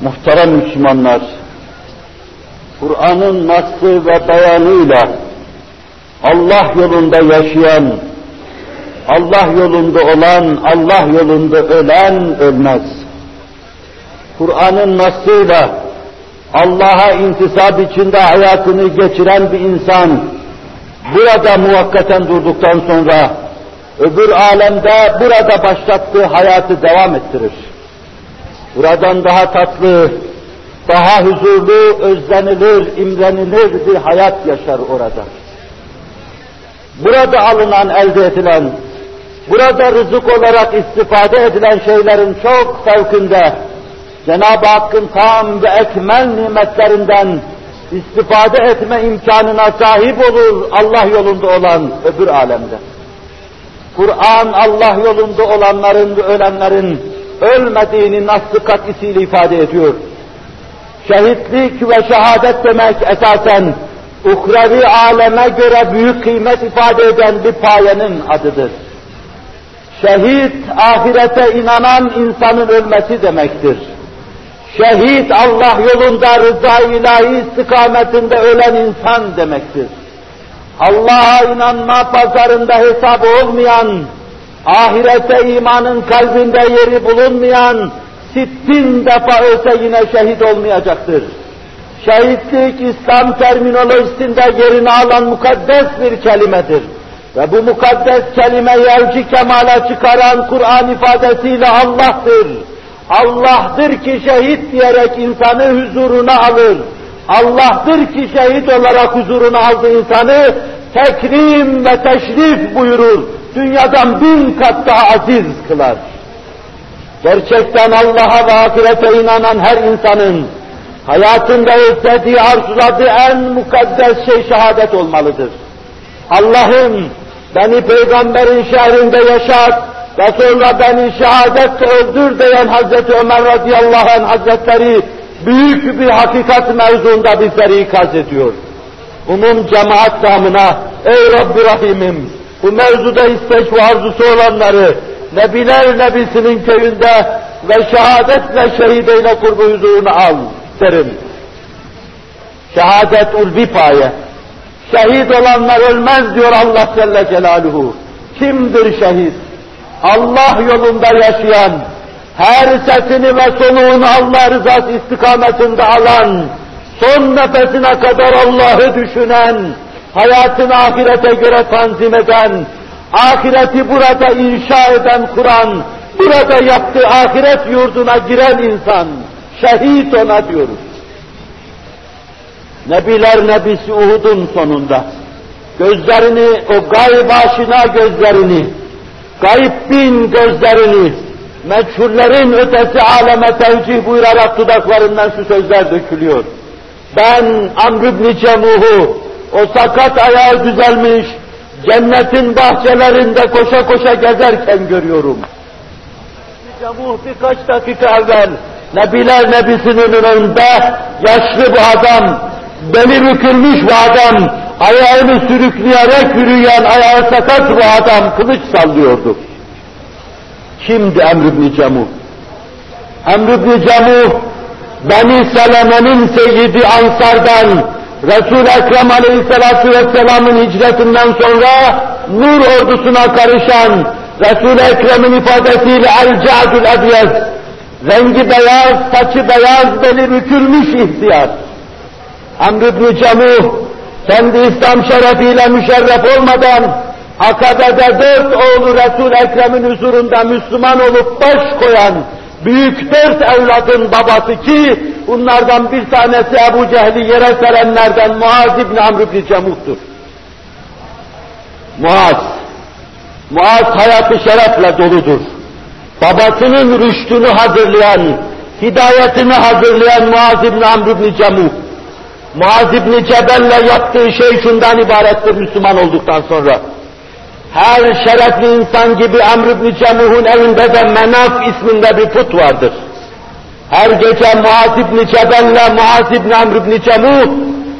Muhterem Müslümanlar, Kur'an'ın naslı ve beyanıyla Allah yolunda yaşayan, Allah yolunda olan, Allah yolunda ölen ölmez. Kur'an'ın nasıyla Allah'a intisap içinde hayatını geçiren bir insan, burada muvakkaten durduktan sonra, öbür alemde burada başlattığı hayatı devam ettirir. Buradan daha tatlı, daha huzurlu, özlenilir, imrenilir bir hayat yaşar orada. Burada alınan, elde edilen, burada rızık olarak istifade edilen şeylerin çok fevkinde, Cenab-ı Hakk'ın tam ve ekmel nimetlerinden istifade etme imkanına sahip olur Allah yolunda olan öbür alemde. Kur'an Allah yolunda olanların ve ölenlerin ölmediğini nasıl katisiyle ifade ediyor. Şehitlik ve şehadet demek esasen uhrevi aleme göre büyük kıymet ifade eden bir payenin adıdır. Şehit, ahirete inanan insanın ölmesi demektir. Şehit, Allah yolunda rıza ilahi istikametinde ölen insan demektir. Allah'a inanma pazarında hesabı olmayan, ahirete imanın kalbinde yeri bulunmayan, sittin defa ölse yine şehit olmayacaktır. Şehitlik İslam terminolojisinde yerini alan mukaddes bir kelimedir. Ve bu mukaddes kelimeyi elçi kemale çıkaran Kur'an ifadesiyle Allah'tır. Allah'tır ki şehit diyerek insanı huzuruna alır. Allah'tır ki şehit olarak huzuruna aldı insanı tekrim ve teşrif buyurur. Dünyadan bin kat daha aziz kılar. Gerçekten Allah'a ve ahirete inanan her insanın hayatında istediği, arzuladığı en mukaddes şey şehadet olmalıdır. Allah'ım beni peygamberin şehrinde yaşat ve sonra beni şehadetle öldür diyen Hazreti Ömer radıyallahu anh hazretleri büyük bir hakikat mevzuunda bizleri ikaz ediyor. Umum cemaat namına, ey Rabbi Rahim'im, bu mevzuda istek ve arzusu olanları, Nebiler Nebisi'nin köyünde ve şehadetle şehideyle kurbu huzuruna al derim. Şehadet ulvi paye. Şehit olanlar ölmez diyor Allah Celle Celaluhu. Kimdir şehit? Allah yolunda yaşayan, her sesini ve soluğunu Allah rızası istikametinde alan, son nefesine kadar Allah'ı düşünen, hayatını ahirete göre tanzim eden, ahireti burada inşa eden Kur'an, burada yaptığı ahiret yurduna giren insan, şehit ona diyoruz. Nebiler Nebisi Uhud'un sonunda, gözlerini, o gayb aşina gözlerini, gayb bin gözlerini, meçhullerin ötesi aleme tevcih buyurarak dudaklarından şu sözler dökülüyor. Ben Amr ibn Cemuh'u, o sakat ayağı düzelmiş, cennetin bahçelerinde koşa koşa gezerken görüyorum. Cemuh birkaç dakika evvel Nebiler Nebisi'nin önünde yaşlı bu adam, beli bükülmüş bu adam, ayağını sürükleyerek yürüyen ayağı sakat bu adam kılıç sallıyordu. Kimdi Emr ibn Cemuh? Emr ibn Cemuh, Beni Seleme'nin seyyidi Ansar'dan, Resul-i Ekrem Aleyhisselatü Vesselam'ın hicretinden sonra nur ordusuna karışan Resul-i Ekrem'in ifadesiyle El-Ca'dül Ebyez, rengi beyaz, saçı beyaz, beli bükülmüş ihtiyar. Amr ibn Cemuh, kendi İslam şerefiyle müşerref olmadan, Akabe'de dört oğlu Resul-i Ekrem'in huzurunda Müslüman olup baş koyan, büyük dört evladın babası ki, bunlardan bir tanesi Ebu Cehli yere serenlerden Muaz ibn Amr ibn Cemuh'tur. Muaz, Muaz hayatı şerefle doludur. Babasının rüştünü hazırlayan, hidayetini hazırlayan Muaz ibn Amr ibn Cemuh, Muaz ibn Cebel'le yaptığı şey şundan ibarettir Müslüman olduktan sonra. Her şerefli insan gibi Amr ibn Cemuh'un evinde de Menaf isminde bir put vardır. Her gece Muaz ibn Cebel'le Muaz ibn Amr ibn Cemuh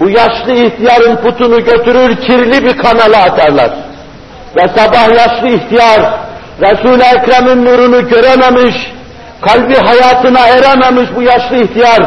bu yaşlı ihtiyarın putunu götürür kirli bir kanala atarlar. Ve sabah yaşlı ihtiyar Resul-i Ekrem'in nurunu görememiş, kalbi hayatına erememiş bu yaşlı ihtiyar,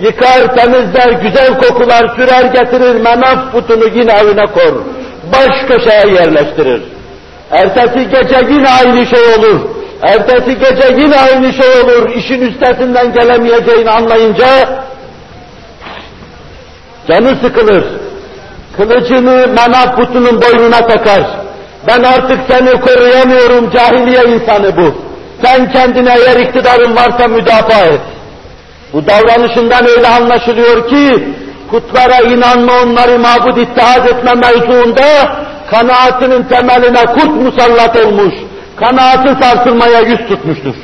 yıkar, temizler, güzel kokular sürer getirir, menaf putunu yine evine kor, baş köşeye yerleştirir. Ertesi gece yine aynı şey olur. Ertesi gece yine aynı şey olur. İşin üstesinden gelemeyeceğini anlayınca canı sıkılır. Kılıcını menaf putunun boynuna takar. Ben artık seni koruyamıyorum cahiliye insanı bu. Sen kendine eğer iktidarın varsa müdafaa et. Bu davranışından öyle anlaşılıyor ki putlara inanma onları mabud ittihad etme mevzuunda kanaatinin temeline kurt musallat olmuş, kanaatı sarsılmaya yüz tutmuştur.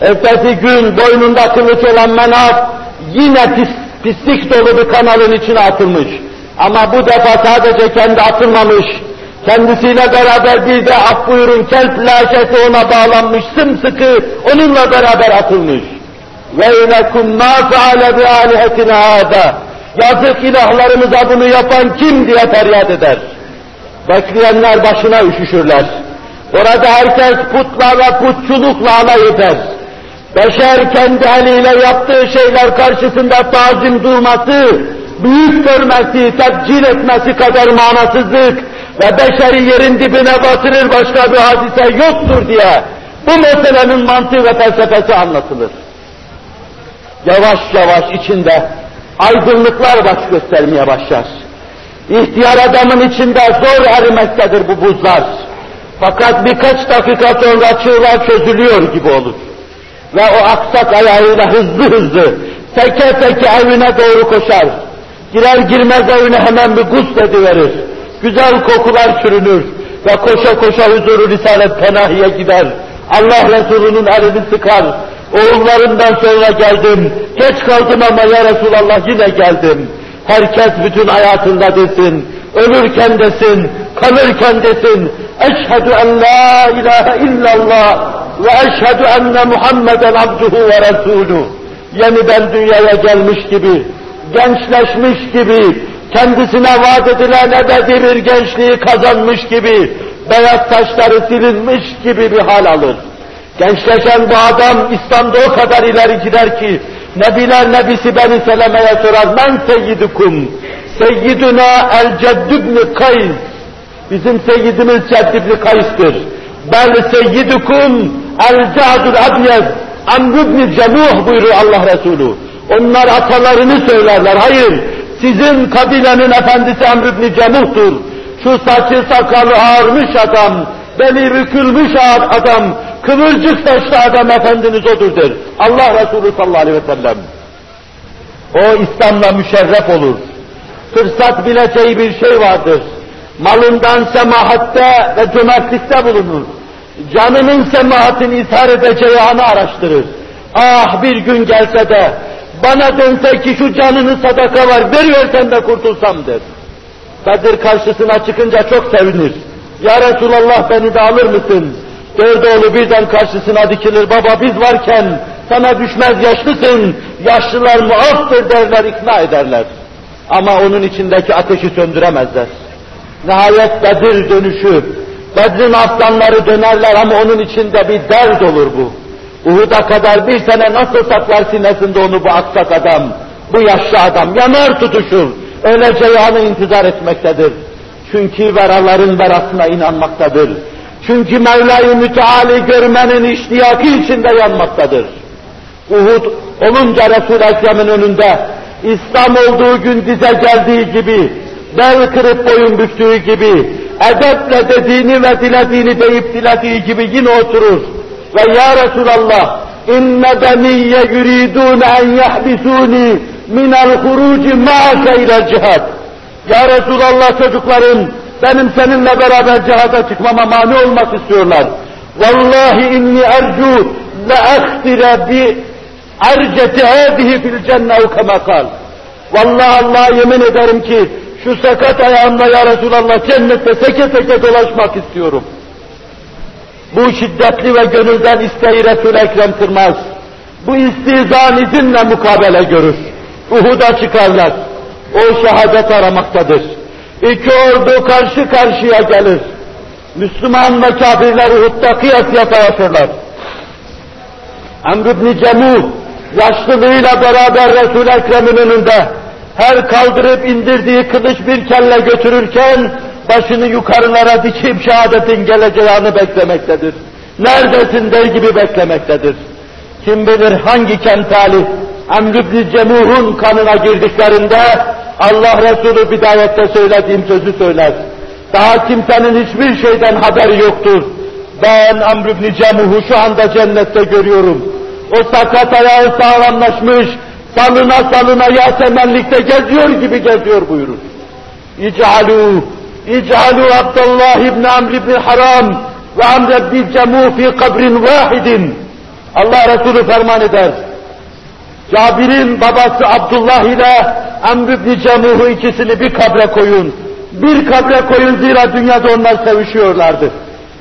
Ertesi gün boynunda kılıç olan menaf yine pis, pislik dolu bir kanalın içine atılmış. Ama bu defa sadece kendi atılmamış, kendisiyle beraber bir de af buyurun kelp laşesi ona bağlanmış, sımsıkı onunla beraber atılmış. وَاِلَكُمْ مَا فَعَلَ بِعَالِهَتِنَا هَذَا Yazık ilahlarımıza bunu yapan kim diye feryat eder. Bekleyenler başına üşüşürler. Orada herkes putla ve putçulukla alay eder. Beşer kendi eliyle yaptığı şeyler karşısında tazim durması, büyük görmesi, tebcil etmesi kadar manasızlık ve beşeri yerin dibine batırır başka bir hadise yoktur diye bu meselenin mantığı ve felsefesi anlatılır. Yavaş yavaş içinde aydınlıklar baş göstermeye başlar. İhtiyar adamın içinde zor erimektedir bu buzlar. Fakat birkaç dakika sonra çığlar çözülüyor gibi olur. Ve o aksak ayağıyla hızlı hızlı teke teke evine doğru koşar. Girer girmez evine hemen bir gusl verir. Güzel kokular sürünür ve koşa koşa huzuru Risalet Penahi'ye gider. Allah Resulü'nün elini sıkar. Oğullarından sonra geldim. Geç kaldım ama ya Resulallah yine geldim. Herkes bütün hayatında desin, ölürken desin, kalırken desin, eşhedü en la ilahe illallah ve eşhedü enne Muhammeden abduhu ve resulü. Yeniden dünyaya gelmiş gibi, gençleşmiş gibi, kendisine vaat edilen ebedi bir gençliği kazanmış gibi, beyaz saçları silinmiş gibi bir hal alır. Gençleşen bu adam İslam'da o kadar ileri gider ki, Nebiler Nebisi Beni Seleme'ye sorar, men seyyidukum, seyyiduna el ceddübni kays, bizim seyyidimiz ceddübni kays'tır. Bel seyyidukum el cadul abyez, amrübni cemuh buyuruyor Allah Resulü. Onlar atalarını söylerler, hayır, sizin kabilenin efendisi Amr ibn Cemuh'tur. Şu saçı sakalı ağarmış adam, beli bükülmüş adam, kıvırcık saçlı adam efendiniz odur der. Allah Resulü sallallahu aleyhi ve sellem. O İslam'la müşerref olur. Fırsat bileceği bir şey vardır. Malından semahatte ve cömertlikte bulunur. Canının semahatini ishar edeceği anı araştırır. Ah bir gün gelse de bana dense ki şu canını sadaka var, veriyorsan da kurtulsam der. Kadir karşısına çıkınca çok sevinir. Ya Resulallah beni de alır mısın? Dört oğlu birden karşısına dikilir, baba biz varken sana düşmez yaşlısın, yaşlılar muaftır derler, ikna ederler. Ama onun içindeki ateşi söndüremezler. Nihayet Bedir dönüşü, Bedir'in aslanları dönerler ama onun içinde bir dert olur bu. Uhud'a kadar bir sene nasıl saklar sinesinde onu bu aksak adam, bu yaşlı adam yanar tutuşur, öleceği anı intizar etmektedir. Çünkü veraların verasına inanmaktadır. Çünkü Mevla-i Müteali görmenin iştiyakı içinde yanmaktadır. Uhud olunca Resul-i Ekrem'in önünde İslam olduğu gün dize geldiği gibi, bel kırıp boyun büktüğü gibi, edeple dediğini ve dilediğini deyip dilediği gibi yine oturur. Ve ya Resulallah, inne beniyye yuridun en yahbisuni minel huruci ma'ake ile cihad. Ya Resulallah çocuklarım, benim seninle beraber cihada çıkmama mani olmak istiyorlar. Vallahi inni ercu le ahtire bi erceti hâzihi fil cenne kema kal. Vallahi Allah'a yemin ederim ki şu sakat ayağımla ya Resulallah cennette seke seke dolaşmak istiyorum. Bu şiddetli ve gönülden isteği Resul-i Ekrem kırmaz. Bu istizan izinle mukabele görür. Uhud'a çıkarlar. O şehadet aramaktadır. İki ordu karşı karşıya gelir. Müslüman ve kafirler Uhud'da kıyasıya savaşırlar. Amr ibn Cemuh yaşlılığıyla beraber Resul-i Ekrem'in önünde her kaldırıp indirdiği kılıç bir kelle götürürken başını yukarılara dikip şehadetin geleceğini beklemektedir. Neredesin der gibi beklemektedir. Kim bilir hangi kemtali Amr ibn Cemuh'un kanına girdiklerinde Allah Resulü bidayette söylediğim sözü söyler. Daha kimsenin hiçbir şeyden haberi yoktur. Ben Amr ibn Cemuh'u şu anda cennette görüyorum. O sakat ayağı sağlamlaşmış, salına salına yasemenlikte geziyor gibi geziyor buyurur. İc'alû, İc'alû Abdullah ibn Amr ibn Haram ve Amr ibn Cemuh fi kabrin vahidin. Allah Resulü ferman eder. Cabir'in babası Abdullah ile Amr ibn Cemuh'u ikisini bir kabre koyun. Bir kabre koyun zira dünyada onlar sevişiyorlardı.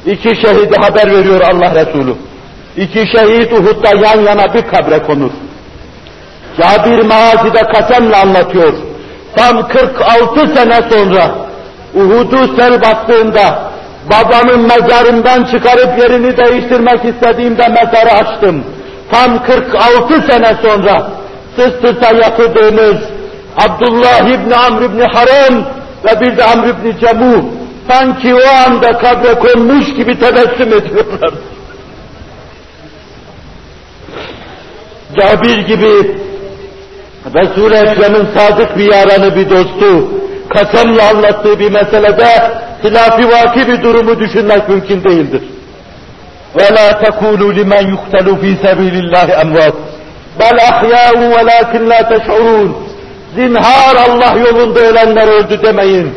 İki şehidi haber veriyor Allah Resulü. İki şehit Uhud'da yan yana bir kabre konur. Cabir Mağazi'de kasemle anlatıyor. Tam 46 sene sonra Uhud'u sel bastığında babamın mezarından çıkarıp yerini değiştirmek istediğimde mezarı açtım. Tam 46 sene sonra sırt sırta yatırdığımız Abdullah İbni Amr İbni Haram ve bir de Amr İbni Cemuh sanki o anda kabre konmuş gibi tebessüm ediyorlar. Cabir gibi Resul-i Ekrem'in sadık bir yaranı, bir dostu, kasemle anlattığı bir meselede hilafi vaki bir durumu düşünmek mümkün değildir. وَلَا تَكُولُوا لِمَنْ يُقْتَلُ ف۪ي سَب۪يلِ اللّٰهِ اَمْوَاتٍ بَلْ اَحْيَاءٌ وَلَاكِنْ لَا تَشْعُرُونَ Zinhar Allah yolunda ölenler öldü demeyin.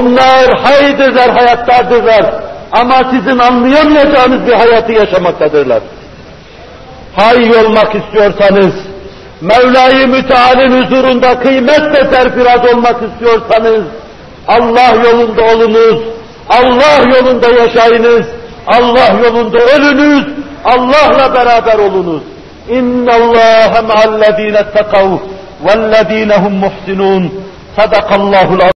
Onlar haydirler, hayattadırlar. Ama sizin anlayamayacağınız bir hayatı yaşamaktadırlar. Hay olmak istiyorsanız, Mevla-i Müteal'in huzurunda kıymetle serfiraz olmak istiyorsanız, Allah yolunda olunuz, Allah yolunda yaşayınız, Allah yolunda ölünüz, Allah'la beraber olunuz. İnna Allah ma'allezine ettekav vellezine hum muhsinun. Sadakallahu